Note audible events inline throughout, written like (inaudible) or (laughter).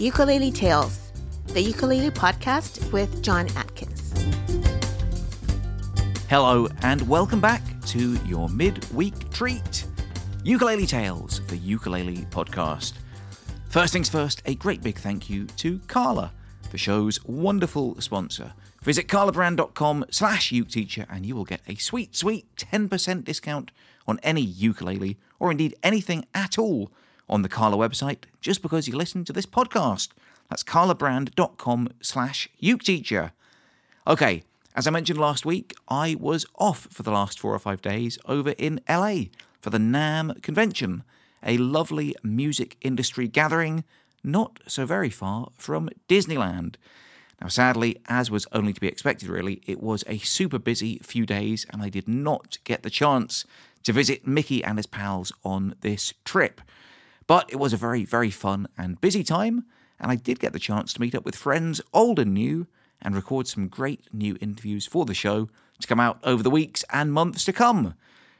Ukulele Tales, the ukulele podcast with John Atkins. Hello, and welcome back to your midweek treat Ukulele Tales, the ukulele podcast. First things first, a great big thank you to Kala, the show's wonderful sponsor. Visit kalabrand.com slash uketeacher and you will get a sweet, sweet 10% discount on any ukulele or indeed anything at all on the Kala website just because you listen to this podcast. That's kalabrand.com slash uketeacher. Okay, as I mentioned last week, I was off for the last four or five days over in LA for the NAMM convention, a lovely music industry gathering not so very far from Disneyland. Now, sadly, as was only to be expected, really, it was a super busy few days, and I did not get the chance to visit Mickey and his pals on this trip. But it was a very, very fun and busy time, and I did get the chance to meet up with friends old and new and record some great new interviews for the show to come out over the weeks and months to come.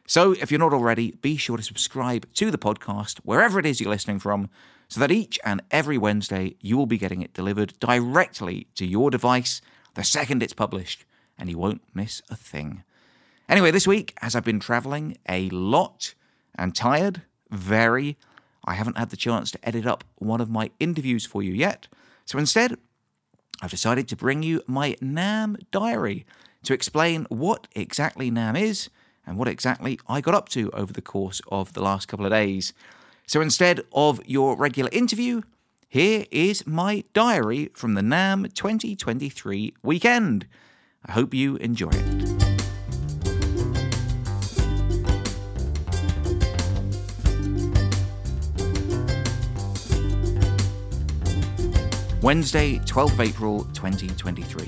So, if you're not already, be sure to subscribe to the podcast wherever it is you're listening from, so that each and every Wednesday you will be getting it delivered directly to your device the second it's published, and you won't miss a thing. Anyway, this week, as I've been traveling a lot and tired, very, I haven't had the chance to edit up one of my interviews for you yet. So instead, I've decided to bring you my NAMM diary to explain what exactly NAMM is and what exactly I got up to over the course of the last couple of days. So instead of your regular interview, here is my diary from the NAMM 2023 weekend. I hope you enjoy it. Wednesday, 12th April 2023.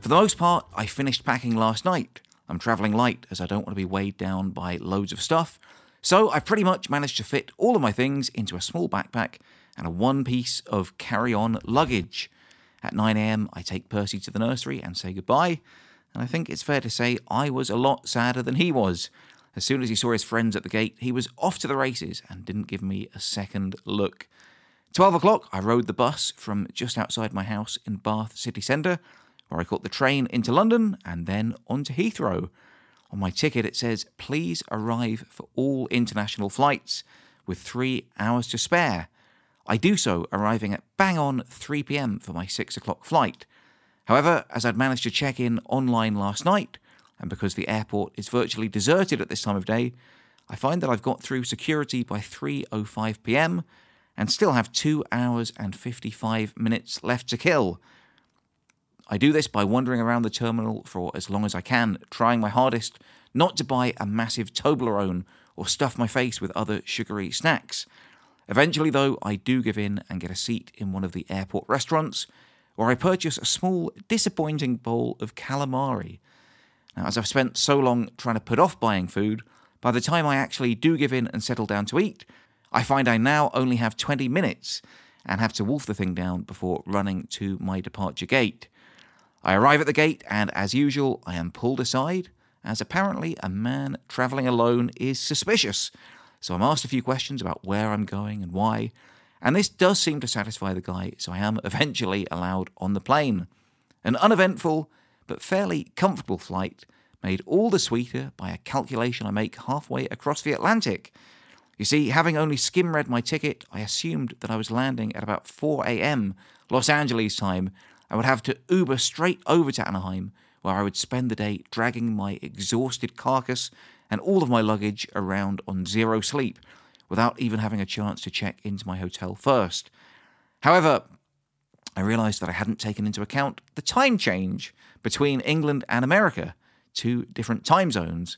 For the most part, I finished packing last night. I'm travelling light as I don't want to be weighed down by loads of stuff. So I've pretty much managed to fit all of my things into a small backpack and a one piece of carry on luggage. At 9am, I take Percy to the nursery and say goodbye. And I think it's fair to say I was a lot sadder than he was. As soon as he saw his friends at the gate, he was off to the races and didn't give me a second look. 12 o'clock, I rode the bus from just outside my house in Bath city centre, where I caught the train into London and then on to Heathrow. On my ticket, it says, please arrive for all international flights with three hours to spare. I do so, arriving at bang on 3 pm for my 6 o'clock flight. However, as I'd managed to check in online last night, and because the airport is virtually deserted at this time of day, I find that I've got through security by 3:05 p.m and still have 2 hours and 55 minutes left to kill. I do this by wandering around the terminal for as long as I can, trying my hardest not to buy a massive Toblerone or stuff my face with other sugary snacks. Eventually, though, I do give in and get a seat in one of the airport restaurants, where I purchase a small, disappointing bowl of calamari. Now, as I've spent so long trying to put off buying food, by the time I actually do give in and settle down to eat, I find I now only have 20 minutes and have to wolf the thing down before running to my departure gate. I arrive at the gate, and as usual, I am pulled aside, as apparently a man travelling alone is suspicious. So I'm asked a few questions about where I'm going and why, and this does seem to satisfy the guy, so I am (laughs) eventually allowed on the plane. An uneventful but fairly comfortable flight, made all the sweeter by a calculation I make halfway across the Atlantic. You see, having only skim read my ticket, I assumed that I was landing at about 4 a.m. Los Angeles time. I would have to Uber straight over to Anaheim, where I would spend the day dragging my exhausted carcass and all of my luggage around on zero sleep, without even having a chance to check into my hotel first. However, I realised that I hadn't taken into account the time change between England and America, two different time zones.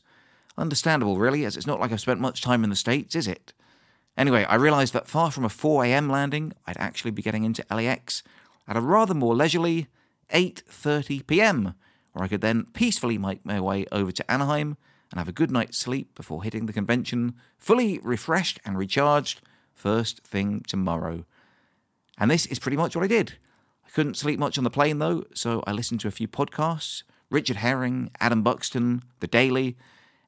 Understandable, really, as it's not like I've spent much time in the States, is it? Anyway, I realised that far from a 4am landing, I'd actually be getting into LAX at a rather more leisurely 8.30pm, where I could then peacefully make my way over to Anaheim and have a good night's sleep before hitting the convention, fully refreshed and recharged, first thing tomorrow. And this is pretty much what I did. I couldn't sleep much on the plane though, so I listened to a few podcasts Richard Herring, Adam Buxton, The Daily,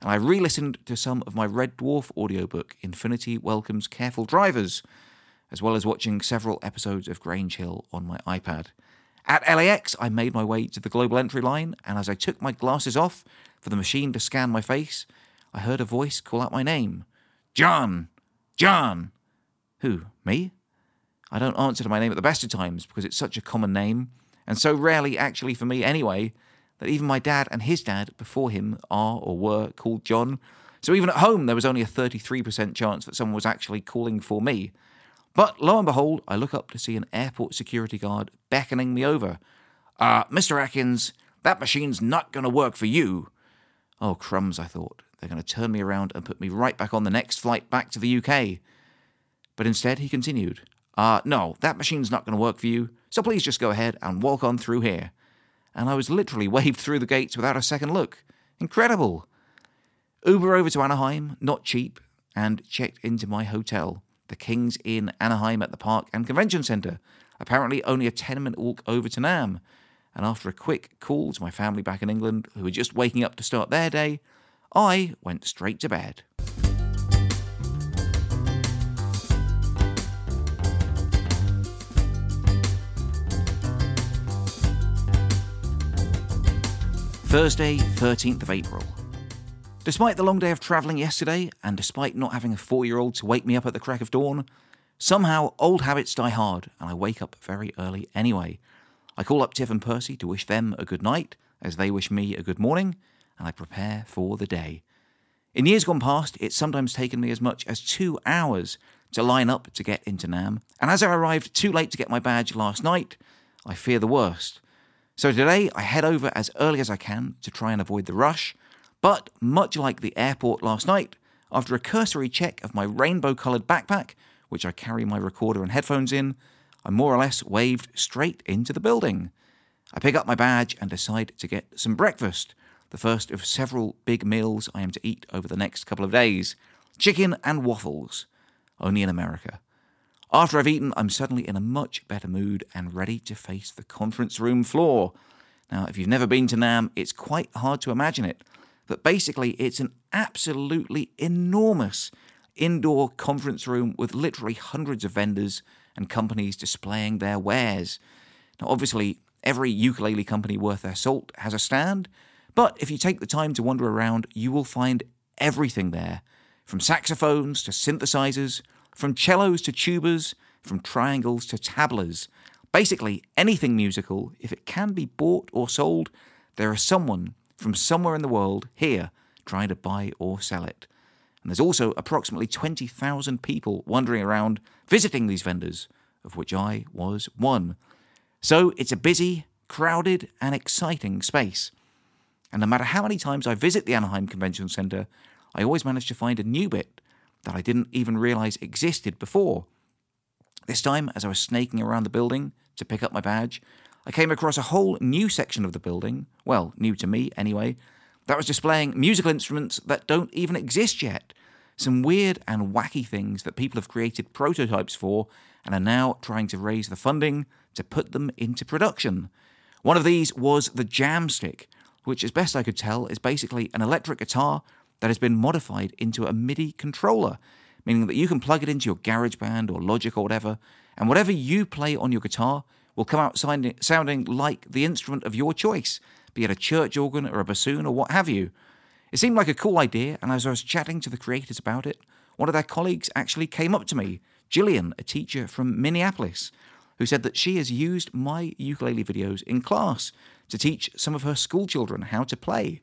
and I re listened to some of my Red Dwarf audiobook, Infinity Welcomes Careful Drivers. as well as watching several episodes of Grange Hill on my iPad. At LAX, I made my way to the global entry line, and as I took my glasses off for the machine to scan my face, I heard a voice call out my name John! John! Who? Me? I don't answer to my name at the best of times because it's such a common name, and so rarely, actually, for me anyway, that even my dad and his dad before him are or were called John. So even at home, there was only a 33% chance that someone was actually calling for me. But lo and behold, I look up to see an airport security guard beckoning me over. Uh, Mr. Atkins, that machine's not going to work for you. Oh, crumbs, I thought. They're going to turn me around and put me right back on the next flight back to the UK. But instead, he continued, uh, no, that machine's not going to work for you, so please just go ahead and walk on through here. And I was literally (laughs) waved through the gates without a second look. Incredible. Uber over to Anaheim, not cheap, and checked into my hotel the King's Inn Anaheim at the Park and Convention Centre, apparently only a 10 minute walk over to NAMM. And after a quick call to my family back in England, who were just waking up to start their day, I went straight to bed. Thursday, 13th of April. Despite the long day of travelling yesterday, and despite not having a four year old to wake me up at the crack of dawn, somehow old habits die hard, and I wake up very early anyway. I call up Tiff and Percy to wish them a good night, as they wish me a good morning, and I prepare for the day. In years gone past, it's sometimes taken me as much as two hours to line up to get into NAMM, and as I arrived too late to get my badge last night, I fear the worst. So today I head over as early as I can to try and avoid the rush but much like the airport last night, after a cursory check of my rainbow coloured backpack, which I carry my recorder and headphones in, I'm more or less waved straight into the building. I pick up my badge and decide to get some breakfast, the first of several big meals I am to eat over the next couple of days chicken and waffles, only in America. After I've eaten, I'm suddenly in a much better mood and ready to face the conference room floor. Now, if you've never been to NAMM, it's quite hard to imagine it. But basically, it's an absolutely enormous indoor conference room with literally hundreds of vendors and companies displaying their wares. Now, obviously, every ukulele company worth their salt has a stand, but if you take the time to wander around, you will find everything there from saxophones to synthesizers, from cellos to tubas, from triangles to tablas. Basically, anything musical, if it can be bought or sold, there is someone from somewhere in the world here trying to buy or sell it. And there's also approximately 20,000 people wandering around visiting these vendors, of which I was one. So it's a busy, crowded, and exciting space. And no matter how many times I visit the Anaheim Convention Center, I always manage to find a new bit that I didn't even realize existed before. This time, as I was snaking around the building to pick up my badge, I came across a whole new section of the building, well, new to me anyway, that was displaying musical instruments that don't even exist yet. Some weird and wacky things that people have created prototypes for and are now trying to raise the funding to put them into production. One of these was the Jamstick, which, as best I could tell, is basically an electric guitar that has been modified into a MIDI controller, meaning that you can plug it into your GarageBand or Logic or whatever, and whatever you play on your guitar will come out sounding like the instrument of your choice, be it a church organ or a bassoon or what have you. It seemed like a cool idea, and as I was chatting to the creators about it, one of their colleagues actually came up to me, Gillian, a teacher from Minneapolis, who said that she has used my ukulele videos in class to teach some of her school children how to play.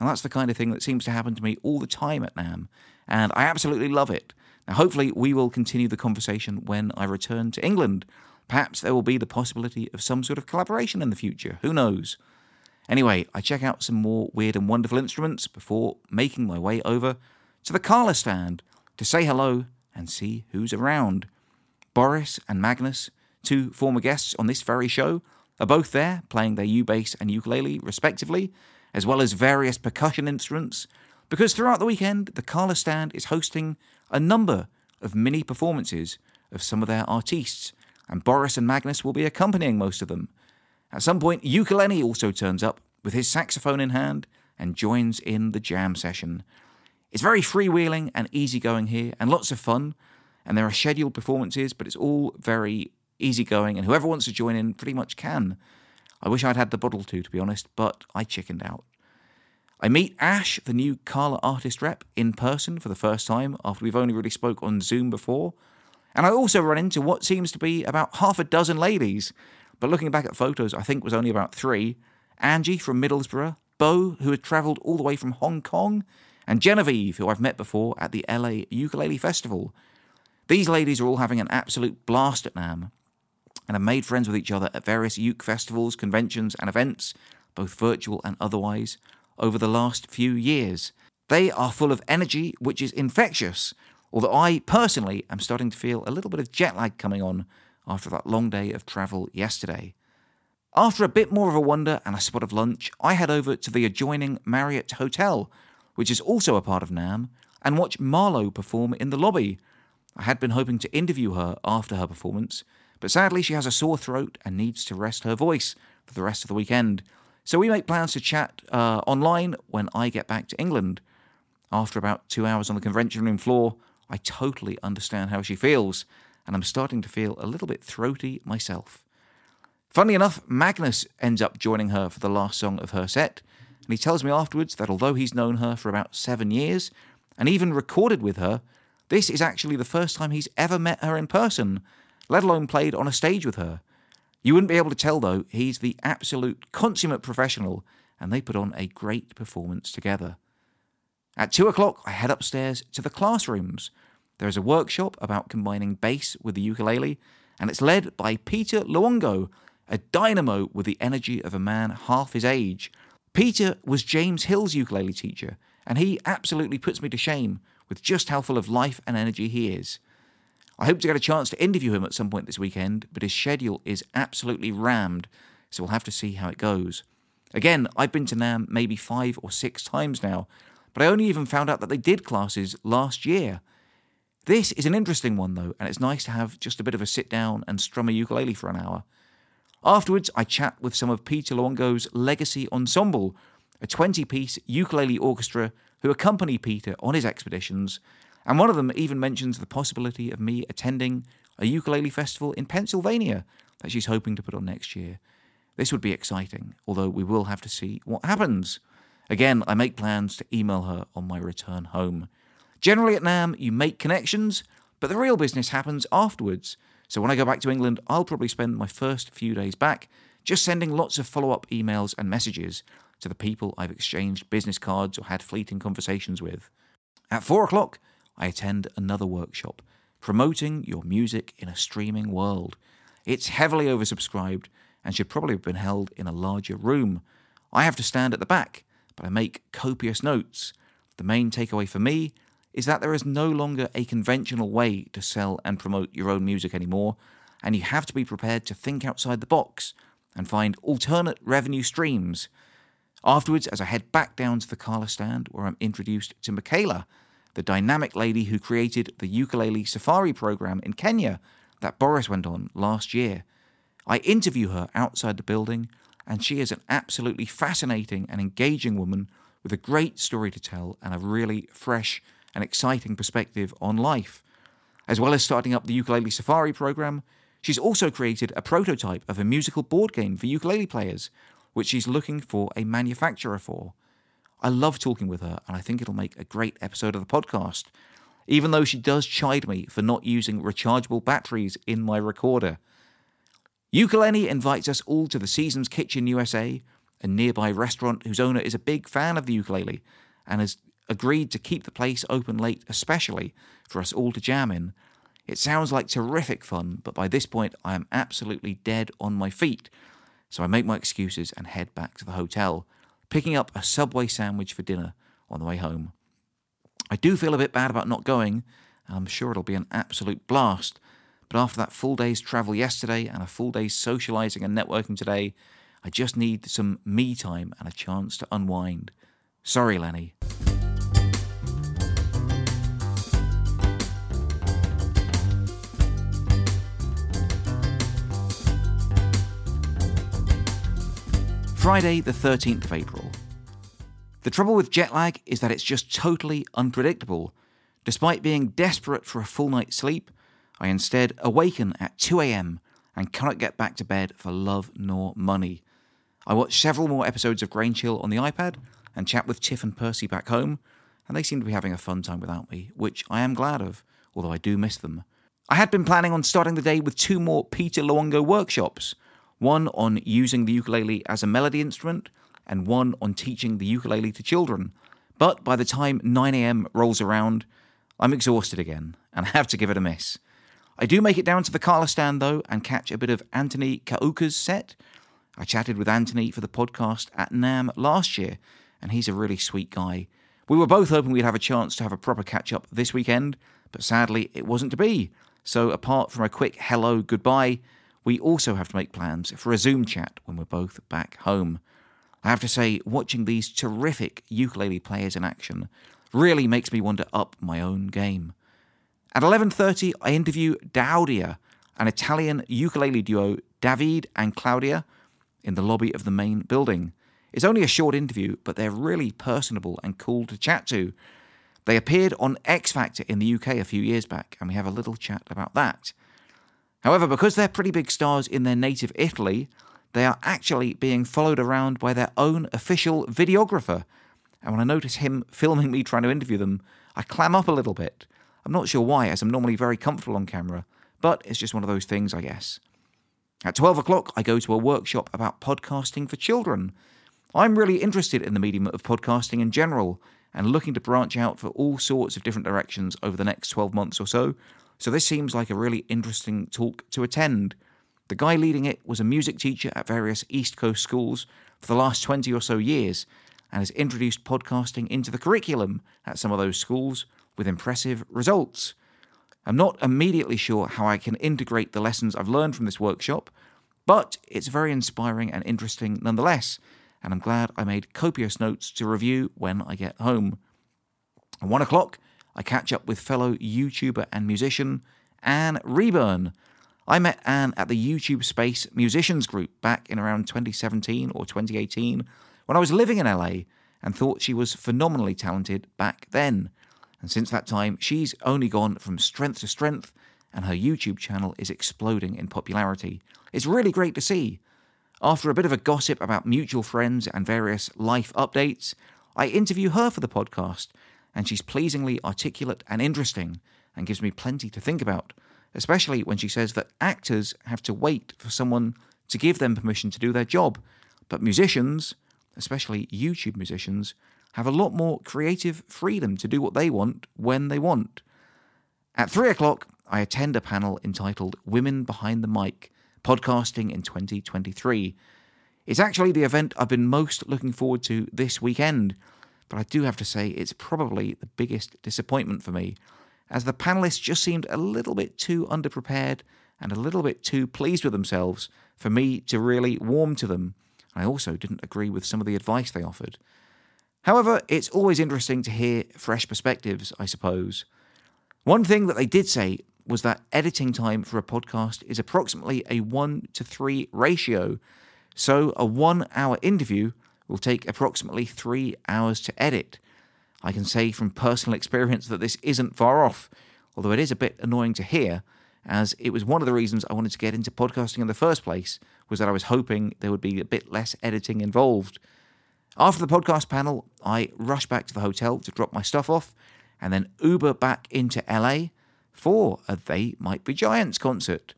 And that's the kind of thing that seems to happen to me all the time at NAMM, and I absolutely love it. Now, hopefully, we will continue the conversation when I return to England, Perhaps there will be the possibility of some sort of collaboration in the future. Who knows? Anyway, I check out some more weird and wonderful instruments before making my way over to the Kala stand to say hello and see who's around. Boris and Magnus, two former guests on this very show, are both there playing their U bass and ukulele, respectively, as well as various percussion instruments, because throughout the weekend, the Kala stand is hosting a number of mini performances of some of their artistes and Boris and Magnus will be accompanying most of them. At some point, Ukulele also turns up with his saxophone in hand and joins in the jam session. It's very freewheeling and easygoing here and lots of fun. and there are scheduled performances, but it's all very easygoing, and whoever wants to join in pretty much can. I wish I'd had the bottle too, to be honest, but I chickened out. I meet Ash, the new Kala artist rep, in person for the first time after we've only really spoke on Zoom before. And I also run into what seems to be about half a dozen ladies, but looking back at photos, I think was only about three. Angie from Middlesbrough, Bo, who had travelled all the way from Hong Kong, and Genevieve, who I've met before at the LA Ukulele Festival. These ladies are all having an absolute blast at NAMM and have made friends with each other at various uke festivals, conventions, and events, both virtual and otherwise, over the last few years. They are full of energy, which is infectious, although I personally am starting to feel a little bit of jet lag coming on after that long day of travel yesterday. After a bit more of a wonder and a spot of lunch, I head over to the adjoining Marriott Hotel, which is also a part of NAMM, and watch Marlowe perform in the lobby. I had been hoping to interview her after her performance, but sadly she has a sore throat and needs to rest her voice for the rest of the weekend. So we make plans to chat uh, online when I get back to England. After about two hours on the convention room floor, I totally understand how she feels, and I'm starting to feel a little bit throaty myself. Funnily enough, Magnus ends up joining her for the last song of her set, and he tells me afterwards that although he's known her for about seven years, and even recorded with her, this is actually the first time he's ever met her in person, let alone played on a stage with her. You wouldn't be able to tell, though, he's the absolute consummate professional, and they put on a great performance together. At two o'clock, I head upstairs to the classrooms. There is a workshop about combining bass with the ukulele, and it's led by Peter Luongo, a dynamo with the energy of a man half his age. Peter was James Hill's ukulele teacher, and he absolutely puts me to shame with just how full of life and energy he is. I hope to get a chance to interview him at some point this weekend, but his schedule is absolutely rammed, so we'll have to see how it goes. Again, I've been to NAMM maybe five or six times now, but I only even found out that they did classes last year. This is an interesting one though, and it's nice to have just a bit of a sit down and strum a ukulele for an hour. Afterwards, I chat with some of Peter Luongo's Legacy Ensemble, a 20 piece ukulele orchestra who accompany Peter on his expeditions and one of them even mentions the possibility of me attending a ukulele festival in Pennsylvania that she's hoping to put on next year. This would be exciting, although we will have to see what happens. Again, I make plans to email her on my return home. Generally at NAMM, you make connections, but the real business happens afterwards. So when I go back to England, I'll probably spend my first few days back just sending lots of follow up emails and messages to the people I've exchanged business cards or had fleeting conversations with. At four o'clock, I attend another workshop promoting your music in a streaming world. It's heavily oversubscribed and should probably have been held in a larger room. I have to stand at the back, but I make copious notes. The main takeaway for me is that there is no longer a conventional way to sell and promote your own music anymore, and you have to be prepared to think outside the box and find alternate revenue streams. Afterwards, as I head back down to the Kala stand where I'm introduced to Michaela, the dynamic lady who created the ukulele safari program in Kenya that Boris went on last year. I interview her outside the building, and she is an absolutely fascinating and engaging woman with a great story to tell and a really fresh and exciting perspective on life. As well as starting up the Ukulele Safari program, she's also created a prototype of a musical board game for ukulele players, which she's looking for a manufacturer for. I love talking with her, and I think it'll make a great episode of the podcast, even though she does chide me for not using rechargeable batteries in my recorder. Ukulele invites us all to the Seasons Kitchen USA, a nearby restaurant whose owner is a big fan of the ukulele and has agreed to keep the place open late, especially for us all to jam in. It sounds like terrific fun, but by this point I am absolutely dead on my feet, so I make my excuses and head back to the hotel picking up a Subway sandwich for dinner on the way home. I do feel a bit bad about not going, and I'm sure it'll be an absolute blast. But after that full day's travel yesterday and a full day's socialising and networking today, I just need some me time and a chance to unwind. Sorry, Lenny. Friday, the 13th of April. The trouble with jet lag is that it's just totally unpredictable. Despite being desperate for a full night's sleep, I instead awaken at 2 a.m. and cannot get back to bed for love nor money. I watch several more episodes of Grange Hill on the iPad and chat with Tiff and Percy back home, and they seem to be having a fun time without me, which I am glad of, although I do miss them. I had been planning on starting the day with two more Peter Luongo workshops one on using the ukulele as a melody instrument, and one on teaching the ukulele to children. But by the time 9am rolls around, I'm exhausted again and I (laughs) have to give it a miss. I do make it down to the Kala stand though and catch a bit of Anthony Kauka's set. I chatted with Anthony for the podcast at NAMM last year, and he's a really sweet guy. We were both hoping we'd have a chance to have a proper catch up this weekend, but sadly it wasn't to be. So, apart from a quick hello goodbye, we also have to make plans for a Zoom chat when we're both back home. I have to say, watching these terrific ukulele players in action really makes me to up my own game. At 11:30, I interview Daudia, an Italian ukulele duo, David and Claudia, in the lobby of the main building. It's only a short interview, but they're really personable and cool to chat to. They appeared on X Factor in the UK a few years back, and we have a little chat about that. However, because they're pretty big stars in their native Italy, they are actually being followed around by their own official videographer. And when I notice him (laughs) filming me trying to interview them, I clam up a little bit. I'm not sure why, as I'm normally very comfortable on camera, but it's just one of those things, I guess. At 12 o'clock, I go to a workshop about podcasting for children. I'm really interested in the medium of podcasting in general, and looking to branch out for all sorts of different directions over the next 12 months or so. So this seems like a really interesting talk to attend. The guy leading it was a music teacher at various East Coast schools for the last 20 or so years and has introduced podcasting into the curriculum at some of those schools with impressive results. I'm not immediately sure how I can integrate the lessons I've learned from this workshop, but it's very inspiring and interesting nonetheless and I'm glad I made copious notes to review when I get home. At one o'clock, I catch up with fellow YouTuber and musician Anne Reburn. I met Anne at the YouTube Space Musicians Group back in around 2017 or 2018 when I was living in LA and thought she was phenomenally talented back then. And since that time, she's only gone from strength to strength, and her YouTube channel is exploding in popularity. It's really great to see. After a bit of a gossip about mutual friends and various life updates, I interview her for the podcast, and she's pleasingly articulate and interesting and gives me plenty to think about, especially when she says that actors have to wait for someone to give them permission to do their job, but musicians, especially YouTube musicians, have a lot more creative freedom to do what they want when they want. At three o'clock, I attend a panel entitled Women Behind the Mic podcasting in 2023. It's actually the event I've been most looking forward to this weekend, but I do have to say it's probably the biggest disappointment for me, as the panelists just seemed a little bit too underprepared and a little bit too pleased with themselves for me to really warm to them. I also didn't agree with some of the advice they offered. However, it's always interesting to hear fresh perspectives, I suppose. One thing that they did say was that editing time for a podcast is approximately a 1 to 3 ratio. So a one hour interview will take approximately three hours to edit. I can say from personal experience that this isn't far off, although it is a bit annoying to hear, as it was one of the reasons I wanted to get into podcasting in the first place, was that I was hoping there would be a bit less editing involved. After the podcast panel, I rush back to the hotel to drop my stuff off and then Uber back into LA for a They Might Be Giants concert.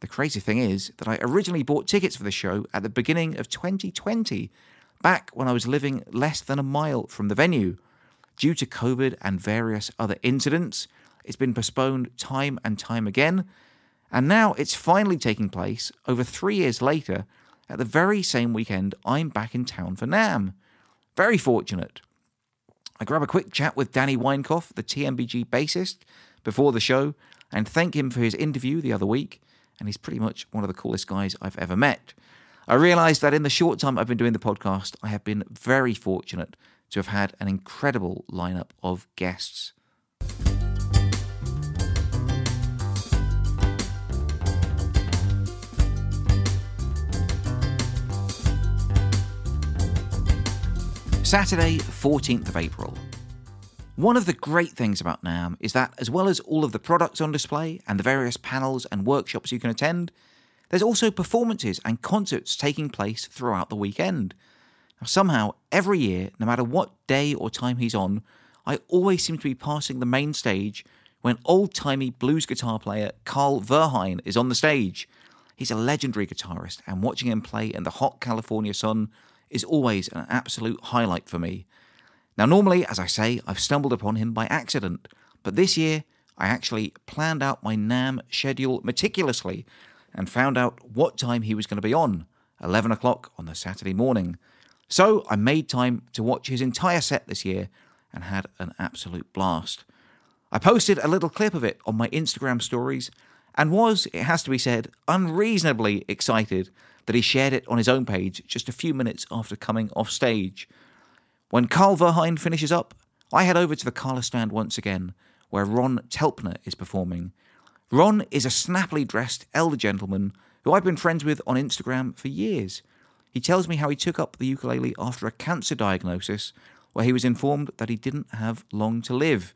The crazy thing is that I originally bought tickets for the show at the beginning of 2020, back when I was living less than a mile from the venue. Due to COVID and various other incidents, it's been postponed time and time again, and now it's finally taking place over three years later at the very same weekend I'm back in town for NAMM. Very fortunate. I grab a quick chat with Danny Weinkauf, the TMBG bassist, before the show and thank him for his interview the other week. And he's pretty much one of the coolest guys I've ever met. I realised that in the short time I've been doing the podcast, I have been very fortunate to have had an incredible lineup of guests. Saturday, 14th of April. One of the great things about NAMM is that, as well as all of the products on display and the various panels and workshops you can attend, there's also performances and concerts taking place throughout the weekend. Now, somehow, every year, no matter what day or time he's on, I always seem to be passing the main stage when old timey blues guitar player Carl Verheyen is on the stage. He's a legendary guitarist, and watching him play in the hot California sun is always an absolute highlight for me. Now, normally, as I say, I've stumbled upon him by accident, but this year I actually planned out my NAMM schedule meticulously and found out what time he was going to be on 11 o'clock on the Saturday morning. So I made time to watch his entire set this year and had an absolute blast. I posted a little clip of it on my Instagram stories and was, it has to be said, unreasonably excited that he shared it on his own page just a few minutes after coming off stage. When Carl Verheyen finishes up, I head over to the Kala stand once again, where Ron Telpner is performing. Ron is a snappily dressed elder gentleman who I've been friends with on Instagram for years. He tells me how he took up the ukulele after a cancer diagnosis, where he was informed that he didn't have long to live.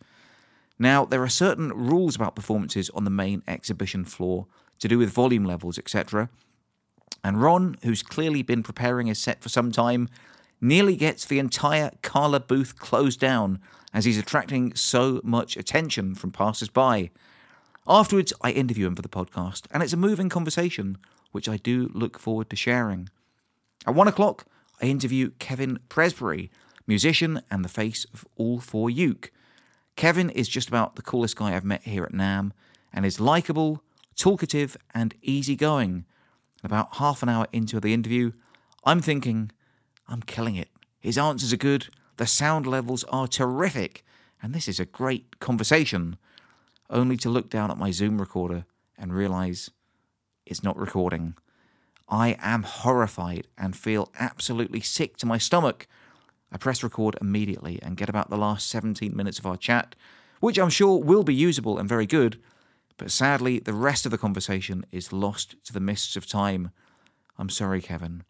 Now, there are certain rules about performances on the main exhibition floor to do with volume levels, etc. And Ron, who's clearly been preparing his set for some time, nearly gets the entire Kala booth closed down as he's attracting so much attention from passers by. Afterwards, I interview him for the podcast, and it's a moving conversation, which I do look forward to sharing. At one o'clock, I interview Kevin Presbury, musician and the face of All For Uke. Kevin is just about the coolest guy I've met here at NAMM and is likable, talkative, and easygoing. About half an hour into the interview, I'm thinking, I'm killing it. His answers are good, the sound levels are terrific, and this is a great conversation. Only to look down at my Zoom recorder and realize it's not recording. I am horrified and feel absolutely sick to my stomach. I press record immediately and get about the last 17 minutes of our chat, which I'm sure will be usable and very good, but sadly the rest of the conversation is lost to the mists of time. I'm sorry, Kevin.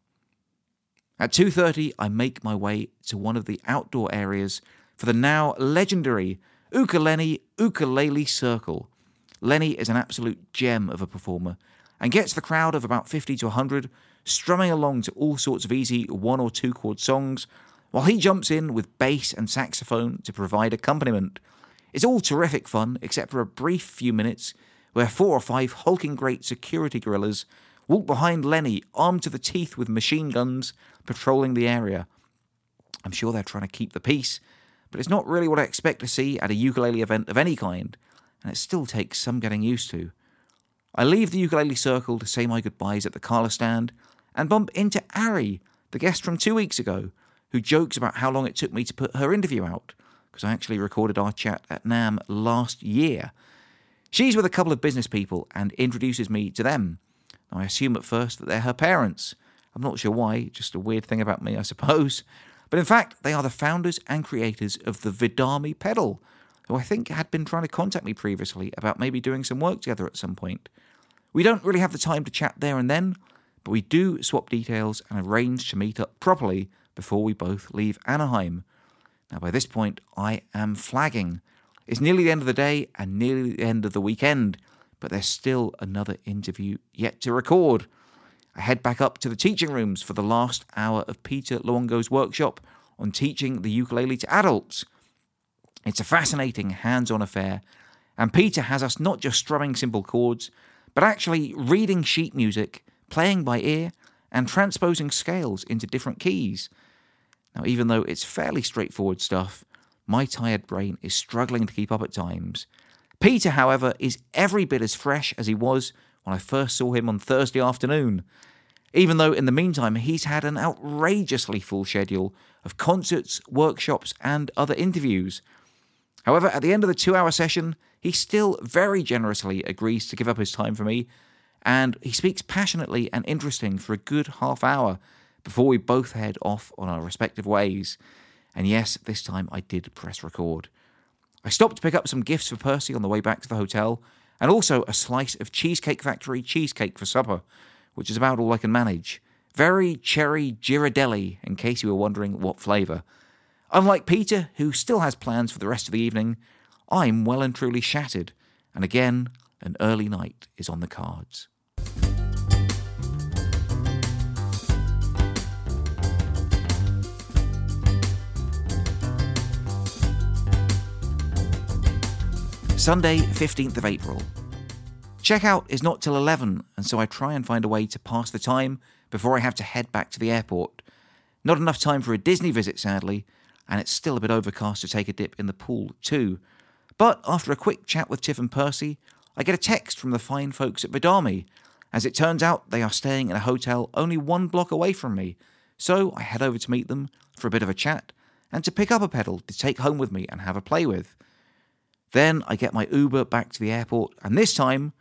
At 2:30, I make my way to one of the outdoor areas for the now legendary Ukulele Ukulele Circle. Lenny is an absolute gem of a performer and gets the crowd of about 50 to 100 strumming along to all sorts of easy one or two chord songs while he jumps in with bass and saxophone to provide accompaniment. It's all terrific fun except for a brief few minutes where four or five hulking great security gorillas walk behind Lenny, armed to the teeth with machine guns, patrolling the area. I'm sure they're trying to keep the peace, but it's not really what I expect to see at a ukulele event of any kind, and it still takes some getting used to. I leave the ukulele circle to say my goodbyes at the Kala stand and bump into Ari, the guest from two weeks ago, who jokes about how long it took me to put her interview out, because I actually recorded our chat at NAMM last year. She's with a couple of business people and introduces me to them. I assume at first that they're her parents. I'm not sure why, just a weird thing about me, I suppose. But in fact, they are the founders and creators of the Vidami pedal, who I think had been trying to contact me previously about maybe doing some work together at some point. We don't really have the time to chat there and then, but we do swap details and arrange to meet up properly before we both leave Anaheim. Now, by this point, I am flagging. It's nearly the end of the day and nearly the end of the weekend, but there's still another interview yet to record. I head back up to the teaching rooms for the last hour of Peter Luongo's workshop on teaching the ukulele to adults. It's a fascinating hands on affair, and Peter has us not just strumming simple chords, but actually reading sheet music, playing by ear, and transposing scales into different keys. Now, even though it's fairly straightforward stuff, my tired brain is struggling to keep up at times, Peter, however, is every bit as fresh as he was when I first saw him on Thursday afternoon. Even though in the meantime he's had an outrageously full schedule of concerts, workshops, and other interviews. However, at the end of the two hour session, he still very generously agrees to give up his time for me, and he speaks passionately and interesting for a good half hour before we both head off on our respective ways. And yes, this time I did press record. I stopped to pick up some gifts for Percy on the way back to the hotel, and also a slice of Cheesecake Factory cheesecake for supper, which is about all I can manage. Very cherry Ghirardelli, in case you were wondering what flavour. Unlike Peter, who still has plans for the rest of the evening, I'm well and truly shattered, and again, an early night is on the cards. Sunday, 15th of April. Checkout is not till 11, and so I try and find a way to pass the time before I have to head back to the airport. Not enough time for a Disney visit, sadly, and it's still a bit overcast to take a dip in the pool, too. But after a quick chat with Tiff and Percy, I get a text from the fine folks at Vidami. As it turns out, they are staying in a hotel only one block away from me, so I head over to meet them for a bit of a chat and to pick up a pedal to take home with me and have a play with. Then I get my Uber back to the airport, and this time,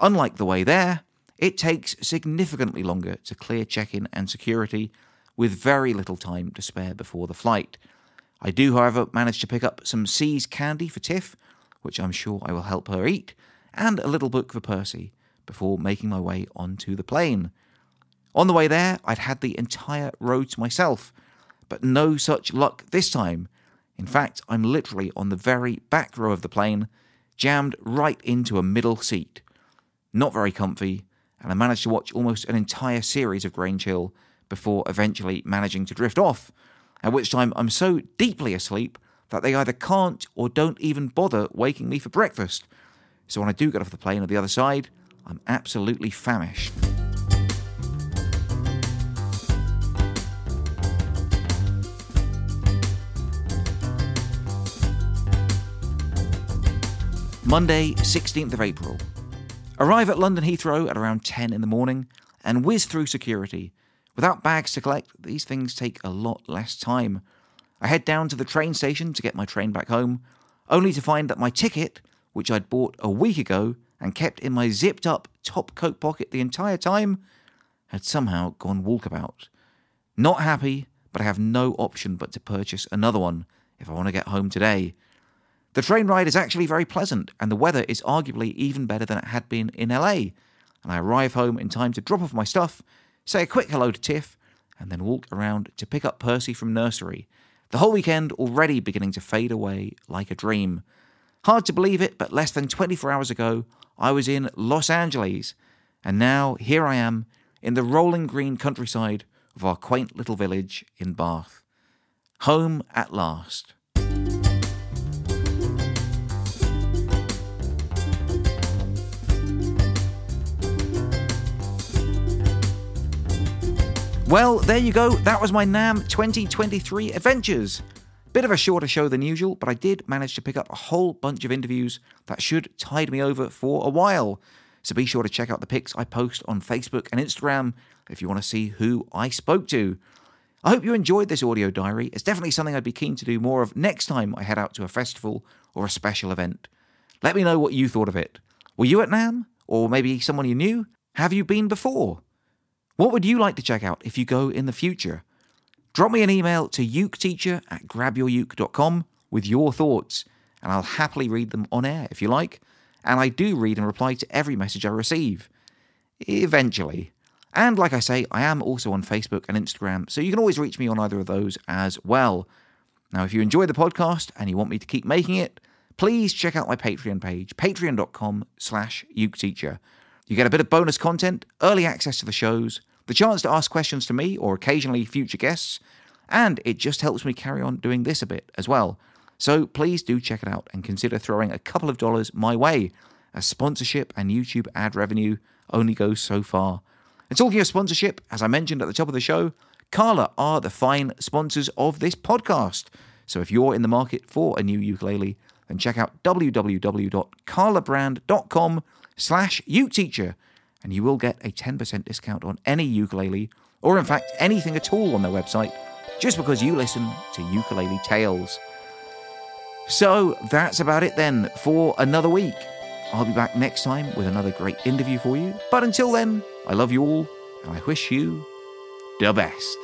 unlike the way there, it takes significantly longer to clear check in and security, with very little time to spare before the flight. I do, however, manage to pick up some See's candy for Tiff, which I'm sure I will help her eat, and a little book for Percy before making my way onto the plane. On the way there, I'd had the entire road to myself, but no such luck this time in fact, I'm literally on the very back row of the plane, jammed right into a middle seat. Not very comfy, and I managed to watch almost an entire series of Grange Hill before eventually managing to drift off, at which time I'm so deeply asleep that they either can't or don't even bother waking me for breakfast. So when I do get off the plane on the other side, I'm absolutely famished. Monday, 16th of April. Arrive at London Heathrow at around 10 in the morning and whiz through security. Without bags to collect, these things take a lot less time. I head down to the train station to get my train back home, only to find that my ticket, which I'd bought a week ago and kept in my zipped up top coat pocket the entire time, had somehow gone walkabout. Not happy, but I have no option but to purchase another one if I want to get home today. The train ride is actually very pleasant, and the weather is arguably even better than it had been in LA. And I arrive home in time to drop off my stuff, say a quick hello to Tiff, and then walk around to pick up Percy from nursery. The whole weekend already beginning to fade away like a dream. Hard to believe it, but less than 24 hours ago, I was in Los Angeles, and now here I am in the rolling green countryside of our quaint little village in Bath. Home at last. Well, there you go. That was my NAMM 2023 adventures. Bit of a shorter show than usual, but I did manage to pick up a whole bunch of interviews that should tide me over for a while. So be sure to check out the pics I post on Facebook and Instagram if you want to see who I spoke to. I hope you enjoyed this audio diary. It's definitely something I'd be keen to do more of next time I head out to a festival or a special event. Let me know what you thought of it. Were you at NAMM? Or maybe someone you knew? Have you been before? What would you like to check out if you go in the future? Drop me an email to uketeacher at grabyouruke.com with your thoughts, and I'll happily read them on air if you like. And I do read and reply to every message I receive. Eventually. And like I say, I am also on Facebook and Instagram, so you can always reach me on either of those as well. Now, if you enjoy the podcast and you want me to keep making it, please check out my Patreon page, patreon.com slash uketeacher. You get a bit of bonus content, early access to the shows, the chance to ask questions to me or occasionally future guests, and it just helps me carry on doing this a bit as well. So please do check it out and consider throwing a couple of dollars my way, as sponsorship and YouTube ad revenue only goes so far. And talking of sponsorship, as I mentioned at the top of the show, Kala are the fine sponsors of this podcast. So if you're in the market for a new ukulele, then check out www.kalabrand.com slash uketeacher, and you will get a 10% discount on any ukulele, or in fact anything at all on their website, just because you listen to Ukulele Tales. So that's about it then for another week. I'll be back next time with another great interview for you. But until then, I love you all, and I wish you the best.